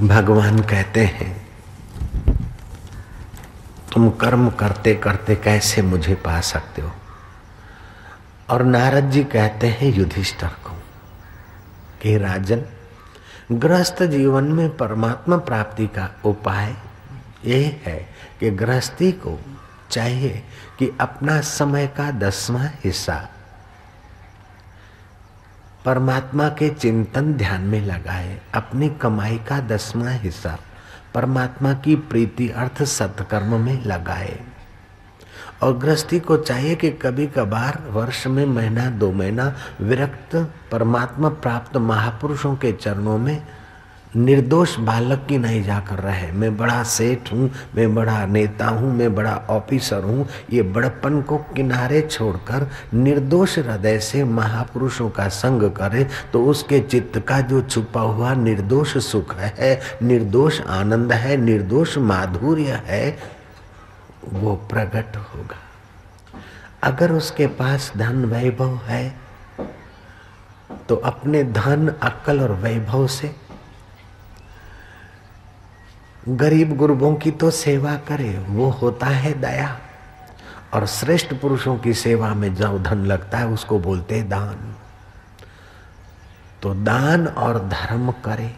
भगवान कहते हैं, तुम कर्म करते करते कैसे मुझे पा सकते हो? और नारद जी कहते हैं, युधिष्ठर को कि राजन, गृहस्थ जीवन में परमात्मा प्राप्ति का उपाय ये है कि गृहस्थी को चाहिए कि अपना समय का दसवां हिस्सा परमात्मा के चिंतन ध्यान में लगाए, अपनी कमाई का दसवां हिस्सा, परमात्मा की प्रीति अर्थ सत्कर्म में लगाए। और गृहस्थी को चाहिए कि कभी कभार वर्ष में महीना, दो महीना, विरक्त परमात्मा प्राप्त महापुरुषों के चरणों में निर्दोष बालक की नहीं जाकर रहे। मैं बड़ा सेठ हूँ, मैं बड़ा नेता हूँ, मैं बड़ा ऑफिसर हूँ। ये बड़पन को किनारे छोड़कर निर्दोष हृदय से महापुरुषों का संग करे तो उसके चित्त का जो छुपा हुआ निर्दोष सुख है, निर्दोष आनंद है, निर्दोष माधुर्य है, वो प्रकट होगा। अगर उसके पास धन वैभव है तो अपने धन अक्ल और वैभव से गरीब गुरुबों की तो सेवा करे, वो होता है दया। और श्रेष्ठ पुरुषों की सेवा में जो धन लगता है, उसको बोलते हैं दान। तो दान और धर्म करे,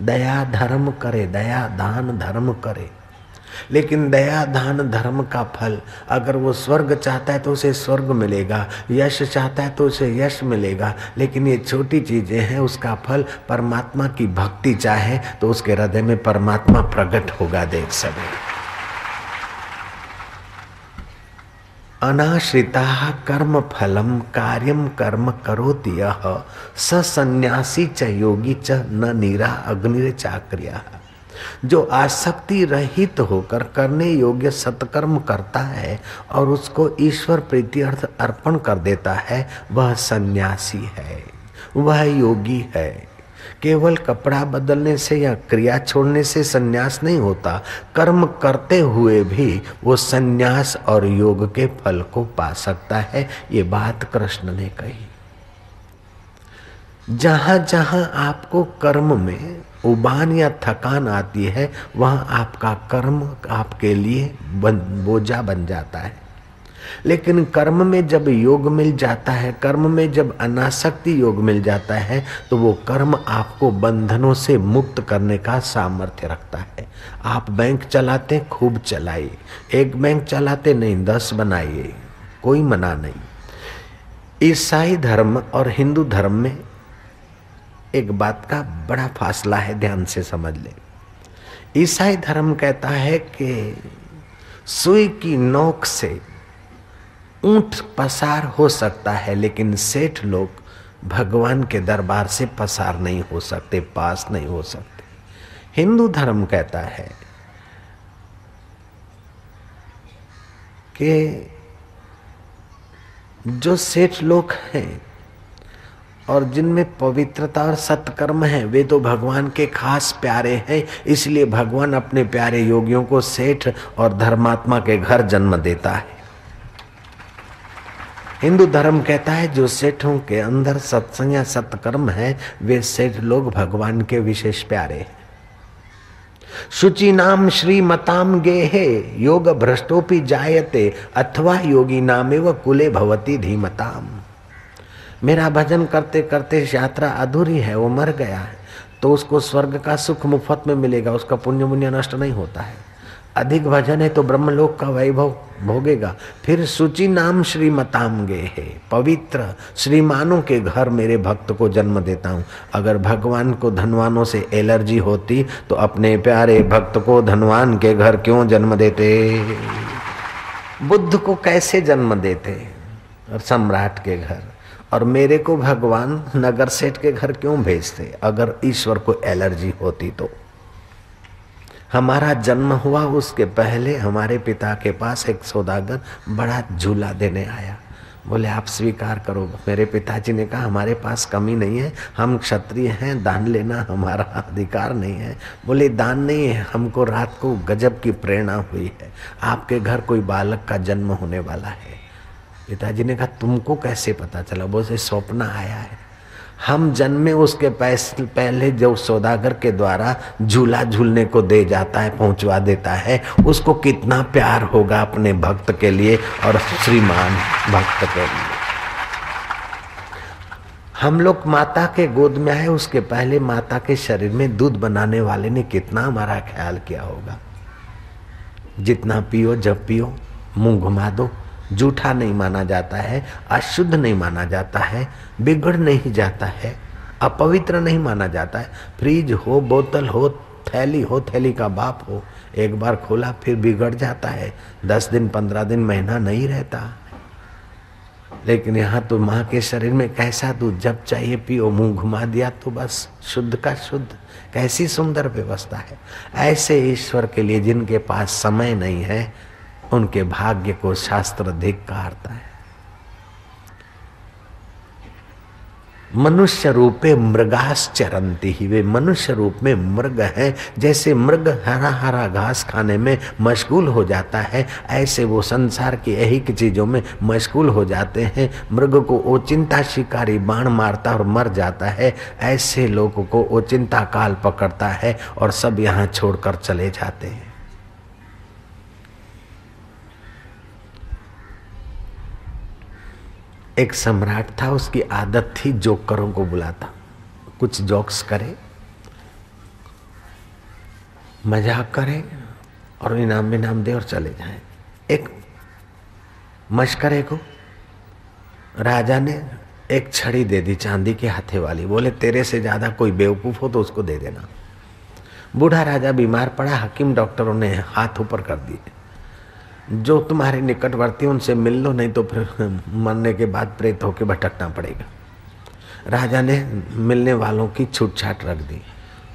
दया धर्म करे, दया दान धर्म करे। लेकिन दया, दान, धर्म का फल। अगर वो स्वर्ग चाहता है तो उसे स्वर्ग मिलेगा, यश चाहता है तो उसे यश मिलेगा, लेकिन ये छोटी चीज़ें हैं, उसका फल परमात्मा की भक्ति चाहे तो उसके हृदय में परमात्मा प्रकट होगा, देख सके अनाश्रिता कर्म फलम कार्यम कर्म करोति यह सन्यासी च योगी च न नीरा अग्नि चाक्रिया। जो आसक्ति रहित होकर करने योग्य सत्कर्म करता है और उसको ईश्वर प्रीति अर्थ अर्पण कर देता है, वह सन्यासी है, वह योगी है। केवल कपड़ा बदलने से या क्रिया छोड़ने से सन्यास नहीं होता, कर्म करते हुए भी वो सन्यास और योग के फल को पा सकता है, ये बात कृष्ण ने कही। जहाँ जहाँ आपको कर्म में उबान या थकान आती है वहाँ आपका कर्म आपके लिए बन, बोझा बन जाता है। लेकिन कर्म में जब योग मिल जाता है कर्म में जब अनासक्ति योग मिल जाता है तो वो कर्म आपको बंधनों से मुक्त करने का सामर्थ्य रखता है। आप बैंक चलाते खूब चलाइए। एक बैंक चलाते नहीं दस बनाइए। कोई मना नहीं। ईसाई धर्म और हिंदू धर्म में एक बात का बड़ा फासला है, ध्यान से समझ ले। ईसाई धर्म कहता है कि सुई की नोक से ऊँट पसार हो सकता है, लेकिन सेठ लोग भगवान के दरबार से पसार नहीं हो सकते, पास नहीं हो सकते। हिंदू धर्म कहता है कि जो सेठ लोग हैं और जिनमें पवित्रता और सत्कर्म है, वे तो भगवान के खास प्यारे हैं। इसलिए भगवान अपने प्यारे योगियों को सेठ और धर्मात्मा के घर जन्म देता है। हिंदू धर्म कहता है, जो सेठों के अंदर सत्संग या सत्कर्म है, वे सेठ लोग भगवान के विशेष प्यारे हैं। शुचि नाम श्री मताम गे हे योग भ्रष्टोपि जायते, अथवा योगी नामेव कुले भवती धीमताम। मेरा भजन करते करते यात्रा अधूरी है, वो मर गया है। तो उसको स्वर्ग का सुख मुफ़्त में मिलेगा, उसका पुण्य पुण्य नष्ट नहीं होता है। अधिक भजन है तो ब्रह्मलोक का वैभव भोगेगा। फिर सूची नाम श्रीमताम गे है, पवित्र श्रीमानों के घर मेरे भक्त को जन्म देता हूँ। अगर भगवान को धनवानों से एलर्जी होती तो अपने प्यारे भक्त को धनवान के घर क्यों जन्म देते? बुद्ध को कैसे जन्म देते? सम्राट के घर। और मेरे को भगवान नगर सेठ के घर क्यों भेजते? अगर ईश्वर को एलर्जी होती तो। हमारा जन्म हुआ, उसके पहले हमारे पिता के पास एक सौदागर बड़ा झूला देने आया। बोले, आप स्वीकार करो। मेरे पिताजी ने कहा, हमारे पास कमी नहीं है, हम क्षत्रिय हैं, दान लेना हमारा अधिकार नहीं है। बोले, दान नहीं है, हमको रात को गजब की प्रेरणा हुई है। आपके घर कोई बालक का जन्म होने वाला है। पिताजी ने कहा, तुमको कैसे पता चला? बोले स्वप्न आया है। हम जन्मे उसके पहले जो सौदागर के द्वारा झूला झूलने को दे जाता है, पहुंचवा देता है, उसको कितना प्यार होगा अपने भक्त के लिए और श्रीमान भक्त के लिए। हम लोग माता के गोद में आए, उसके पहले माता के शरीर में दूध बनाने वाले ने कितना हमारा ख्याल किया होगा। जितना पियो, जब पियो, मुँह घुमा दो जूठा नहीं माना जाता है, अशुद्ध नहीं माना जाता है, बिगड़ नहीं जाता है, अपवित्र नहीं माना जाता है। फ्रिज हो, बोतल हो, थैली हो, थैली का बाप हो, एक बार खोला फिर बिगड़ जाता है। दस दिन, पंद्रह दिन, महीना नहीं रहता। लेकिन यहाँ तो माँ के शरीर में कैसा दूध, जब चाहिए पियो, मुँह घुमा दिया तो बस, शुद्ध का शुद्ध। कैसी सुंदर व्यवस्था है। ऐसे ईश्वर के लिए जिनके पास समय नहीं है उनके भाग्य को शास्त्र धिक्कारता है। मनुष्य रूपे मृगास चरंती ही। वे मनुष्य रूप में मृग हैं। जैसे मृग हरा हरा घास खाने में मशगूल हो जाता है, ऐसे वो संसार की यही चीज़ों में मशगूल हो जाते हैं। मृग को ओचिंता शिकारी बाण मारता और मर जाता है। ऐसे लोगों को ओचिंता काल पकड़ता है और सब यहाँ छोड़कर चले जाते हैं। एक सम्राट था, उसकी आदत थी जोकरों को बुलाता। कुछ जोक्स करे, मज़ाक करे और इनाम इनाम दे और चले जाए। एक मशकरे को राजा ने एक छड़ी दे दी चांदी के हाथे वाली। बोले, तेरे से ज़्यादा कोई बेवकूफ़ हो तो उसको दे देना। बूढ़ा राजा बीमार पड़ा, हकीम डॉक्टरों ने हाथ ऊपर कर दिए। जो तुम्हारे निकटवर्ती उनसे मिल लो, नहीं तो फिर मरने के बाद प्रेत होके भटकना पड़ेगा। राजा ने मिलने वालों की छूट छाट रख दी।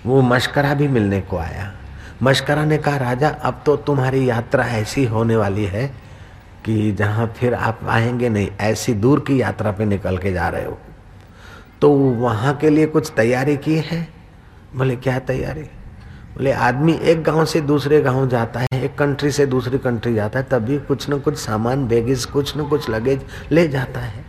वो मशकरा भी मिलने को आया। मशकरा ने कहा, राजा, अब तो तुम्हारी यात्रा ऐसी होने वाली है कि जहाँ फिर आप आएँगे नहीं, ऐसी दूर की यात्रा पे निकल के जा रहे हो। तो वहाँ के लिए कुछ तैयारी की है? बोले, क्या तैयारी? बोले, आदमी एक गाँव से दूसरे गाँव जाता है, एक कंट्री से दूसरी कंट्री जाता है, तभी कुछ न कुछ सामान बेगिस कुछ न कुछ लगेज ले जाता है।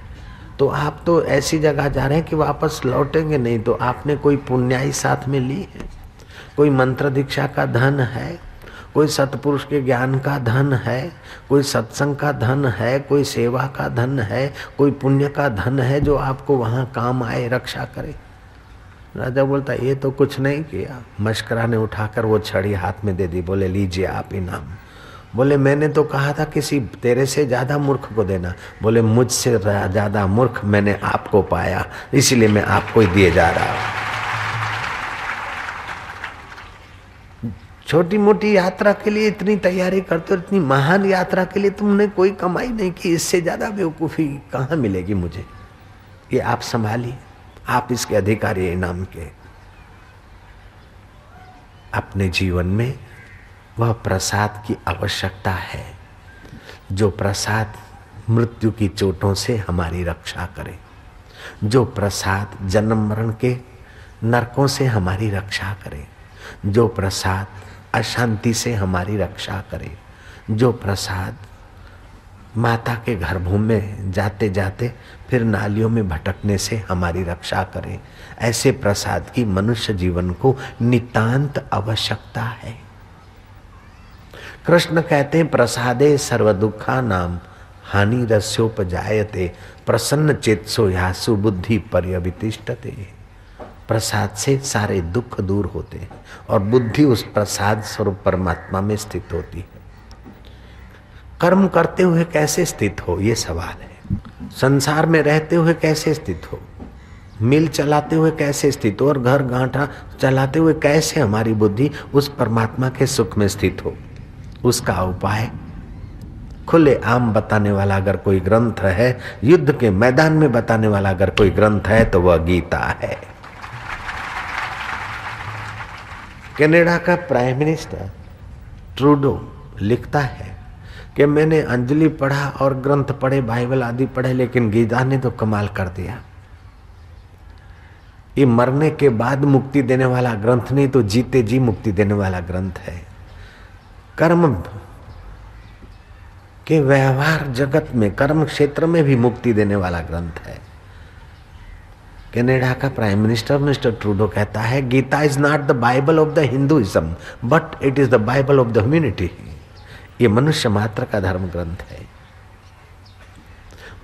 तो आप तो ऐसी जगह जा रहे हैं कि वापस लौटेंगे नहीं तो आपने कोई पुण्याई साथ में ली है? कोई मंत्र दीक्षा का धन है? कोई सतपुरुष के ज्ञान का धन है? कोई सत्संग का धन है? कोई सेवा का धन है? कोई पुण्य का धन है जो आपको वहाँ काम आए, रक्षा करे? राजा बोलता, ये तो कुछ नहीं किया। मशकरा ने उठाकर वो छड़ी हाथ में दे दी, बोले, लीजिए आप इनाम। बोले, मैंने तो कहा था किसी तेरे से ज़्यादा मूर्ख को देना। बोले, मुझसे ज़्यादा मूर्ख मैंने आपको पाया, इसीलिए मैं आपको ही दिए जा रहा हूँ। छोटी मोटी यात्रा के लिए इतनी तैयारी करते हो, इतनी महान यात्रा के लिए तुमने कोई कमाई नहीं की, इससे ज़्यादा बेवकूफ़ी कहाँ मिलेगी मुझे? ये आप संभालिए। आप इसके अधिकारी इनाम के। अपने जीवन में वह प्रसाद की आवश्यकता है, जो प्रसाद मृत्यु की चोटों से हमारी रक्षा करे, जो प्रसाद जन्म मरण के नरकों से हमारी रक्षा करे, जो प्रसाद अशांति से हमारी रक्षा करे, जो प्रसाद माता के गर्भों में जाते जाते फिर नालियों में भटकने से हमारी रक्षा करें। ऐसे प्रसाद की मनुष्य जीवन को नितांत आवश्यकता है। कृष्ण कहते हैं, प्रसादे सर्व दुखा नाम, हानि रस्योपजायते, प्रसन्न चेतसो यासु बुद्धि पर्यवितिष्ठते। प्रसाद से सारे दुख दूर होते हैं और बुद्धि उस प्रसाद स्वरूप परमात्मा में स्थित होती है। कर्म करते हुए कैसे स्थित हो? ये सवाल है। संसार में रहते हुए कैसे स्थित हो? मिल चलाते हुए कैसे स्थित हो? और घर गांठा चलाते हुए कैसे हमारी बुद्धि उस परमात्मा के सुख में स्थित हो? उसका उपाय? खुले आम बताने वाला अगर कोई ग्रंथ है, युद्ध के मैदान में बताने वाला अगर कोई ग्रंथ है तो वह गीता है। कनाडा का प्राइम मिनिस्टर ट्रूडो लिखता है कि मैंने अंजलि पढ़ा और ग्रंथ पढ़े, बाइबल आदि पढ़े, लेकिन गीता ने तो कमाल कर दिया। ये मरने के बाद मुक्ति देने वाला ग्रंथ नहीं तो जीते जी मुक्ति देने वाला ग्रंथ है। कर्म के व्यवहार जगत में, कर्म क्षेत्र में भी मुक्ति देने वाला ग्रंथ है। कनाडा का प्राइम मिनिस्टर, मिस्टर ट्रूडो कहता है, Gita is not the Bible of the Hinduism, but it is the Bible of the humanity. ये मनुष्य मात्र का धर्म ग्रंथ है।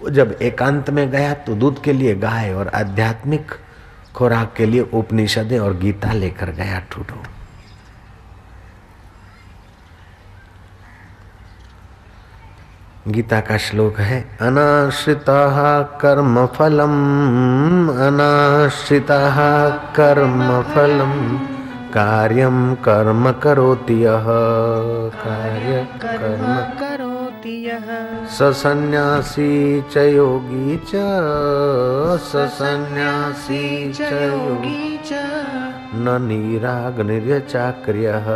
वो जब एकांत में गया तो दूध के लिए गाय और आध्यात्मिक खुराक के लिए उपनिषदें और गीता लेकर गया ट्रूडो गीता का श्लोक है, अनाश्रिता कर्म फलम अनाश्रिता कर्म फलम कार्यम कर्म करोति यः। कार्य कर्म। करोति यः ससन्यासी च योगी च। ससन्यासी च योगी च न नीराग्निर्चाक्रियः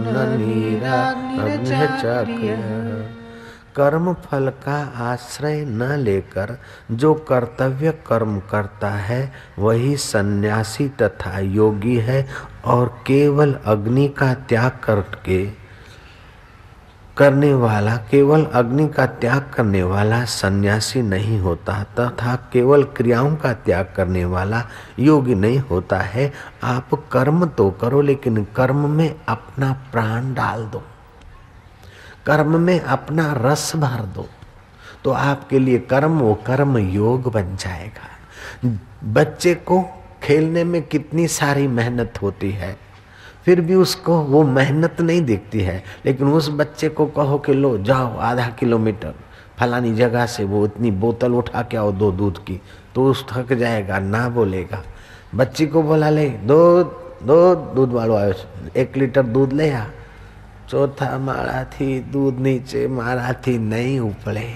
न नीराग्निर्चाक्रियः कर्म फल का आश्रय न लेकर जो कर्तव्य कर्म करता है, वही सन्यासी तथा योगी है और केवल अग्नि का त्याग करके करने वाला, केवल अग्नि का त्याग करने वाला सन्यासी नहीं होता तथा केवल क्रियाओं का त्याग करने वाला योगी नहीं होता है। आप कर्म तो करो, लेकिन कर्म में अपना प्राण डाल दो। कर्म में अपना रस भर दो तो आपके लिए कर्म वो कर्म योग बन जाएगा। बच्चे को खेलने में कितनी सारी मेहनत होती है, फिर भी उसको वो मेहनत नहीं दिखती है, लेकिन उस बच्चे को कहो कि लो जाओ आधा किलोमीटर, फलानी जगह से वो इतनी बोतल उठा के आओ दो दूध की तो उस थक जाएगा, ना बोलेगा। बच्ची को बोला, ले दो दो दूध वालो आयो एक लीटर दूध ले आ। चौथा ચોથા थी दूध नीचे माराथी नहीं उपड़े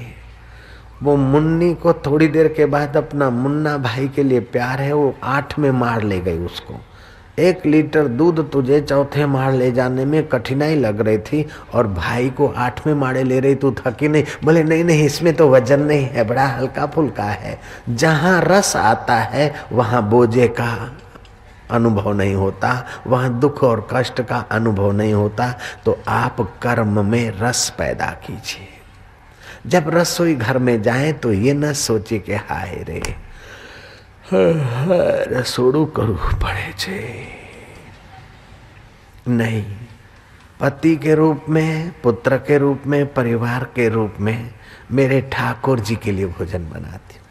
वो मुन्नी को थोड़ी देर के बाद अपना मुन्ना भाई के लिए प्यार है वो आठ में मार ले गई उसको एक लीटर दूध तुझे चौथे मार ले जाने में कठिनाई लग रही थी और भाई को आठवें माड़े ले रही तू थकी नहीं बोले नहीं नहीं इसमें तो वज़न नहीं है बड़ा हल्का फुल्का है जहाँ रस आता है वहाँ बोझे का अनुभव नहीं होता वहाँ दुख और कष्ट का अनुभव नहीं होता तो आप कर्म में रस पैदा कीजिए जब रसोई घर में जाए तो ये न सोचे कि हाय रे રસોડું કરવું પડે છે नहीं पति के रूप में पुत्र के रूप में परिवार के रूप में मेरे ठाकुर जी के लिए भोजन बनाती हूँ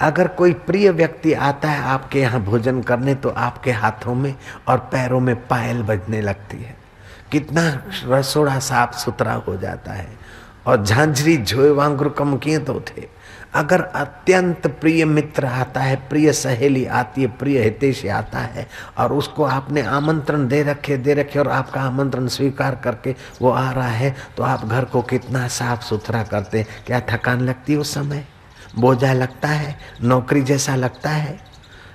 अगर कोई प्रिय व्यक्ति आता है आपके यहाँ भोजन करने तो आपके हाथों में और पैरों में पायल बजने लगती है। कितना रसोड़ा साफ़ सुथरा हो जाता है और झांझरी झोए वांगुर कम किए तो थे। अगर अत्यंत प्रिय मित्र आता है, प्रिय सहेली आती है, प्रिय हितेशी आता है और उसको आपने आमंत्रण दे रखे दे रखे और आपका आमंत्रण स्वीकार करके वो आ रहा है तो आप घर को कितना साफ़ सुथरा करते हैं। क्या थकान लगती है उस समय? बोझा लगता है, नौकरी जैसा लगता है।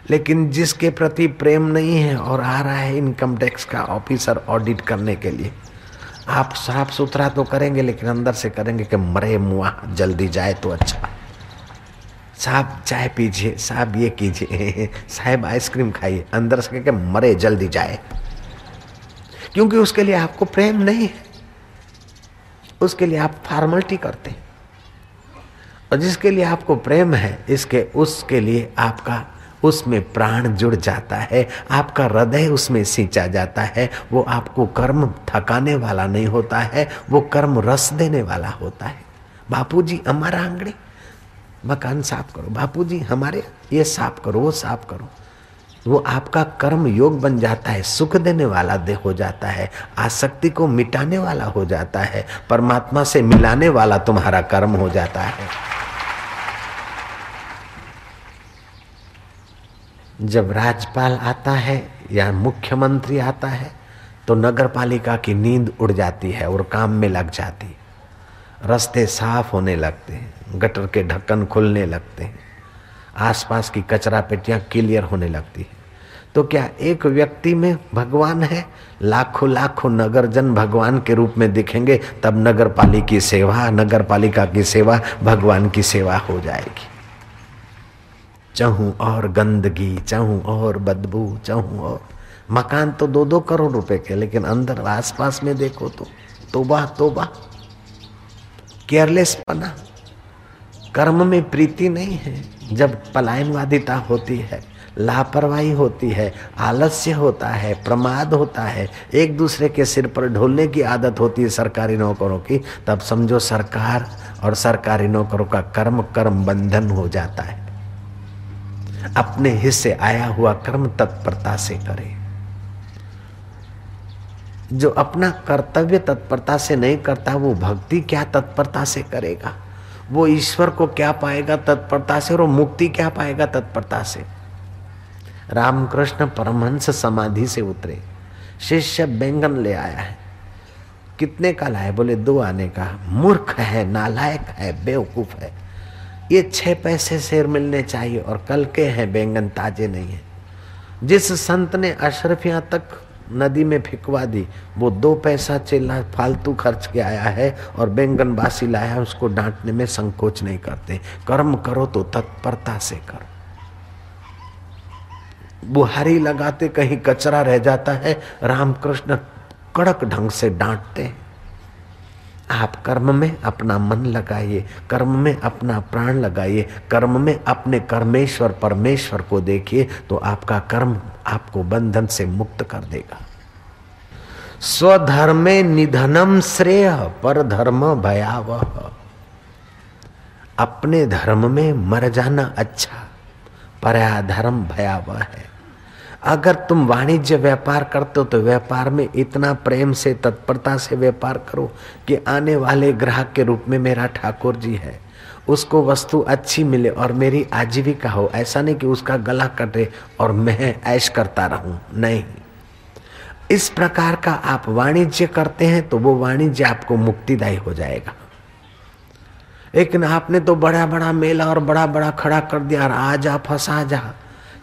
लेकिन जिसके प्रति प्रेम नहीं है और आ रहा है इनकम टैक्स का ऑफिसर ऑडिट करने के लिए, आप साफ़ सुथरा तो करेंगे, लेकिन अंदर से करेंगे कि मरे मुआ, जल्दी जाए तो अच्छा। साहब, चाय पीजिए, साहब, ये कीजिए। साहब, आइसक्रीम खाइए, अंदर से के मरे, जल्दी जाए। क्योंकि उसके लिए आपको प्रेम नहीं है। उसके लिए आप फॉर्मलिटी करते हैं। और जिसके लिए आपको प्रेम है, इसके, उसके लिए आपका, उसमें प्राण जुड़ जाता है, आपका हृदय उसमें सींचा जाता है, वो आपको कर्म थकाने वाला नहीं होता है, वो कर्म रस देने वाला होता है। बापूजी, हमारा आंगड़ी, मकान साफ़ करो। बापूजी, हमारे, ये साफ़ करो, वो साफ़ करो। वो आपका कर्म योग बन जाता है, सुख देने वाला दे, हो जाता है, आसक्ति को मिटाने वाला हो जाता है, परमात्मा से मिलाने वाला तुम्हारा कर्म हो जाता है। जब राज्यपाल आता है या मुख्यमंत्री आता है तो नगर पालिका की नींद उड़ जाती है और काम में लग जाती है। रास्ते साफ़ होने लगते हैं, गटर के ढक्कन खुलने लगते हैं, आसपास की कचरा पेटियाँ क्लियर होने लगती है। तो क्या एक व्यक्ति में भगवान है? लाखों लाखों नगरजन भगवान के रूप में दिखेंगे, तब नगर पालिका की सेवा नगर पालिका की सेवा, भगवान की सेवा हो जाएगी। चहूं और गंदगी, चहूं और बदबू, चहूं और मकान तो दो दो करोड़ रुपए के लेकिन अंदर आसपास में देखो तो तोबा तोबा। केयरलेस पना। कर्म में प्रीति नहीं है। जब पलायनवादिता होती है, लापरवाही होती है, आलस्य होता है, प्रमाद होता है, एक दूसरे के सिर पर ढोलने की आदत होती है सरकारी नौकरों की, तब समझो सरकार और सरकारी नौकरों का कर्म कर्म बंधन हो जाता है। अपने हिस्से आया हुआ कर्म तत्परता से करे। जो अपना कर्तव्य तत्परता से नहीं करता, वो भक्ति क्या तत्परता से करेगा? वो ईश्वर को क्या पाएगा तत्परता से और मुक्ति क्या पाएगा तत्परता से? रामकृष्ण परमहंस समाधि से उतरे। शिष्य बैंगन ले आया है। कितने का लाए? बोले, दो आने का। मूर्ख है, नालायक है, बेवकूफ़ है। ये छह पैसे शेर मिलने चाहिए और कल के हैं, बैंगन ताजे नहीं है। जिस संत ने अशरफिया तक नदी में फिकवा दी, वो दो पैसा चिल्ला फालतू खर्च के आया है और बैंगन बासी लाया उसको डांटने में संकोच नहीं करते। कर्म करो तो तत्परता से करो। बुहारी लगाते कहीं कचरा रह जाता है, रामकृष्ण कड़क ढंग से डांटते हैं। आप कर्म में अपना मन लगाइए, कर्म में अपना प्राण लगाइए, कर्म में अपने कर्मेश्वर, परमेश्वर को देखिए तो आपका कर्म आपको बंधन से मुक्त कर देगा। स्वधर्मे निधनम श्रेय पर धर्म भयावह। अपने धर्म में मर जाना अच्छा पर धर्म भयावह है। अगर तुम वाणिज्य व्यापार करते हो तो व्यापार में इतना प्रेम से, तत्परता से व्यापार करो कि आने वाले ग्राहक के रूप में मेरा ठाकुर जी है। उसको वस्तु अच्छी मिले और मेरी आजीविका हो। ऐसा नहीं कि उसका गला कटे और मैं ऐश करता रहूँ। नहीं। इस प्रकार का आप वाणिज्य करते हैं तो वो वाणिज्य आपको मुक्तिदायी हो जाएगा। लेकिन आपने तो बड़ा बड़ा मेला और बड़ा बड़ा खड़ा कर दिया और आ जा, फंसा जा।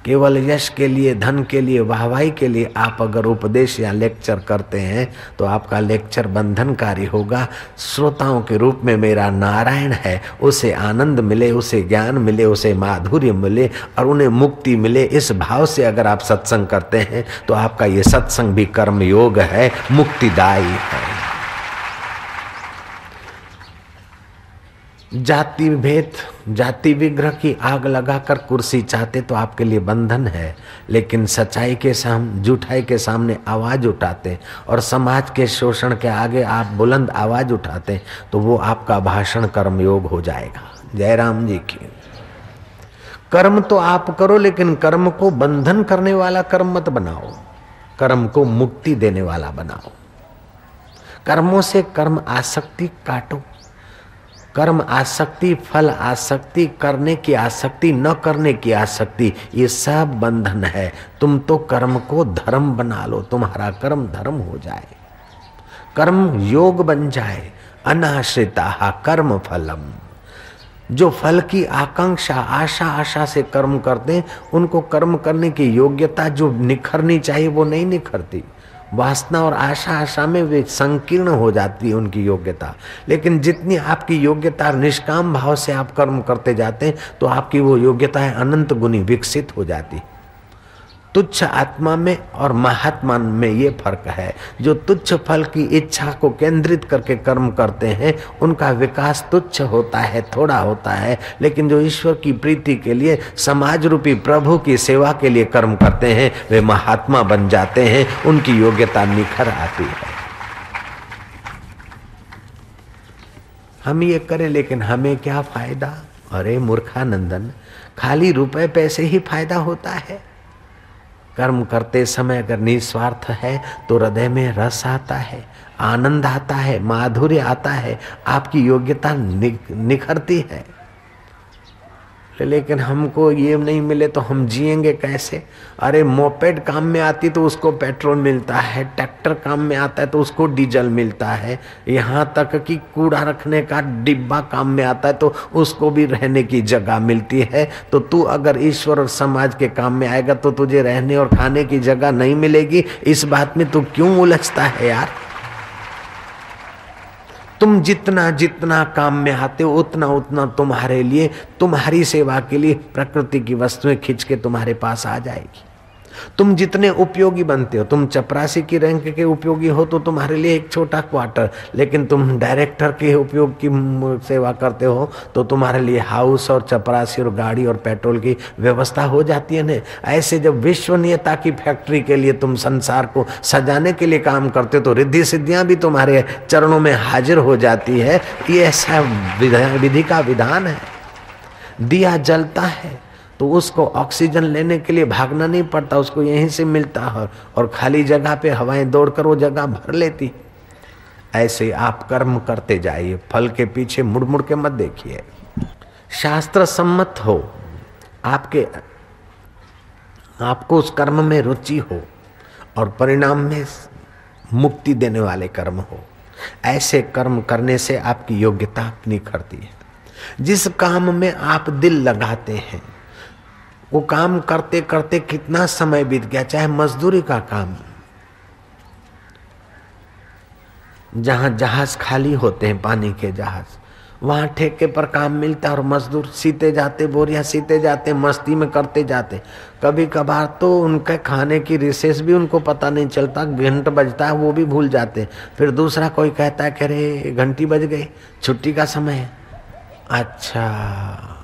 केवल यश के लिए, धन के लिए, वाहवाही के लिए आप अगर उपदेश या लेक्चर करते हैं तो आपका लेक्चर बंधनकारी होगा। श्रोताओं के रूप में मेरा नारायण है। उसे आनंद मिले, उसे ज्ञान मिले, उसे माधुर्य मिले और उन्हें मुक्ति मिले। इस भाव से अगर आप सत्संग करते हैं तो आपका ये सत्संग भी कर्म योग है, मुक्तिदायी है। जाति भेद, जाति विग्रह की आग लगाकर कुर्सी चाहते तो आपके लिए बंधन है, लेकिन सच्चाई के सामने झूठाई के सामने आवाज़ उठाते और समाज के शोषण के आगे आप बुलंद आवाज़ उठाते तो वो आपका भाषण कर्म योग हो जाएगा। जयराम जी की। कर्म तो आप करो, लेकिन कर्म को बंधन करने वाला कर्म मत बनाओ। कर्म को मुक्ति देने वाला बनाओ। कर्मों से कर्म आसक्ति काटो। कर्म आसक्ति, फल आसक्ति, करने की आसक्ति, न करने की आसक्ति, ये सब बंधन है। तुम तो कर्म को धर्म बना लो, तुम्हारा कर्म धर्म हो जाए। कर्म योग बन जाए, अनाश्रिता कर्म फलम। जो फल की आकांक्षा, आशा आशा से कर्म करते हैं, उनको कर्म करने की योग्यता जो निखरनी चाहिए, वो नहीं निखरती। वासना और आशा आशा में वे संकीर्ण हो जाती है उनकी योग्यता। लेकिन जितनी आपकी योग्यता निष्काम भाव से आप कर्म करते जाते हैं तो आपकी वो योग्यता है अनंत गुनी विकसित हो जाती। है तुच्छ आत्मा में और महात्मा में ये फ़र्क है। जो तुच्छ फल की इच्छा को केंद्रित करके कर्म करते हैं, उनका विकास तुच्छ होता है, थोड़ा होता है। लेकिन जो ईश्वर की प्रीति के लिए समाज रूपी प्रभु की सेवा के लिए कर्म करते हैं, वे महात्मा बन जाते हैं, उनकी योग्यता निखर आती है। हम ये करें, लेकिन हमें क्या फ़ायदा? अरे, मूर्खानंदन, खाली रुपए पैसे ही फ़ायदा होता है। कर्म करते समय अगर निस्वार्थ है तो हृदय में रस आता है, आनंद आता है, माधुर्य आता है, आपकी योग्यता निखरती है। लेकिन हमको ये नहीं मिले तो हम जिएँगे कैसे? अरे, मोपेड काम में आती तो उसको पेट्रोल मिलता है, ट्रैक्टर काम में आता है तो उसको डीजल मिलता है। यहाँ तक कि कूड़ा रखने का डिब्बा काम में आता है तो उसको भी रहने की जगह मिलती है। तो तू अगर ईश्वर और समाज के काम में आएगा तो तुझे रहने और खाने की जगह नहीं मिलेगी। इस बात में तू क्यों उलझता है यार? तुम जितना जितना काम में आते हो, उतना उतना तुम्हारे लिए, तुम्हारी सेवा के लिए प्रकृति की वस्तुएँ खींच के तुम्हारे पास आ जाएगी। तुम जितने उपयोगी बनते हो, तुम चपरासी की रैंक के उपयोगी हो तो तुम्हारे लिए एक छोटा क्वार्टर लेकिन तुम डायरेक्टर के उपयोग की सेवा करते हो तो तुम्हारे लिए हाउस और चपरासी और गाड़ी और पेट्रोल की व्यवस्था हो जाती है ना। ऐसे जब विश्वनीयता की फैक्ट्री के लिए तुम संसार को सजाने के लिए काम करते हो तो रिद्धि सिद्धियाँ भी तुम्हारे चरणों में हाजिर हो जाती है ये ऐसा विधि का विधान है। दिया जलता है। तो उसको ऑक्सीजन लेने के लिए भागना नहीं पड़ता, उसको यहीं से मिलता है और खाली जगह पे हवाएँ दौड़कर वो जगह भर लेती। ऐसे आप कर्म करते जाइए, फल के पीछे मुड़ मुड़ के मत देखिए। शास्त्र सम्मत हो, आपके, आपको उस कर्म में रुचि हो और परिणाम में मुक्ति देने वाले कर्म हो। ऐसे कर्म करने से आपकी योग्यता निखरती है। जिस काम में आप दिल लगाते हैं वो काम करते करते कितना समय बीत गया, चाहे मजदूरी का काम। जहाँ जहाज़ खाली होते हैं, पानी के जहाज़, वहाँ ठेके पर काम मिलता है और मजदूर सीते जाते, बोरिया सीते जाते, मस्ती में करते जाते। कभी कभार तो उनके खाने की रिसेस भी उनको पता नहीं चलता, घंट बजता है, वो भी भूल जाते। फिर दूसरा कोई कहता है कह रहे घंटी बज गई, छुट्टी का समय है। अच्छा।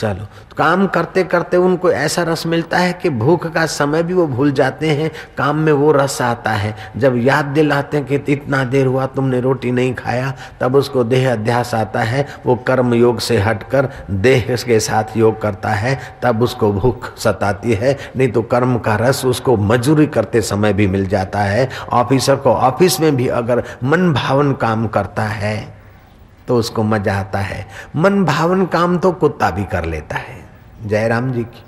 चलो। तो काम करते करते उनको ऐसा रस मिलता है कि भूख का समय भी वो भूल जाते हैं, काम में वो रस आता है। जब याद दिलाते हैं कि इतना देर हुआ, तुमने रोटी नहीं खाया, तब उसको देह अध्यास आता है, वो कर्म योग से हटकर देह के साथ योग करता है, तब उसको भूख सताती है। नहीं तो कर्म का रस उसको मजूरी करते समय भी मिल जाता है। ऑफिसर को ऑफ़िस में भी अगर मन भावन काम करता है तो उसको मज़ा आता है। मन भावन काम तो कुत्ता भी कर लेता है। जयराम जी की।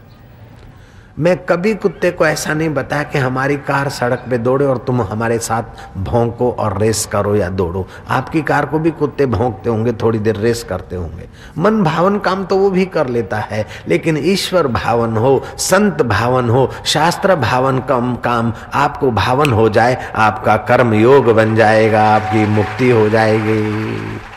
मैं कभी कुत्ते को ऐसा नहीं बताया कि हमारी कार सड़क पे दौड़े और तुम हमारे साथ भोंको और रेस करो या दौड़ो। आपकी कार को भी कुत्ते भोंकते होंगे, थोड़ी देर रेस करते होंगे। मन भावन काम तो वो भी कर लेता है, लेकिन ईश्वर भावन हो, संत भावन हो, शास्त्र भावन कम काम, आपको भावन हो जाए, आपका कर्म योग बन जाएगा, आपकी मुक्ति हो जाएगी।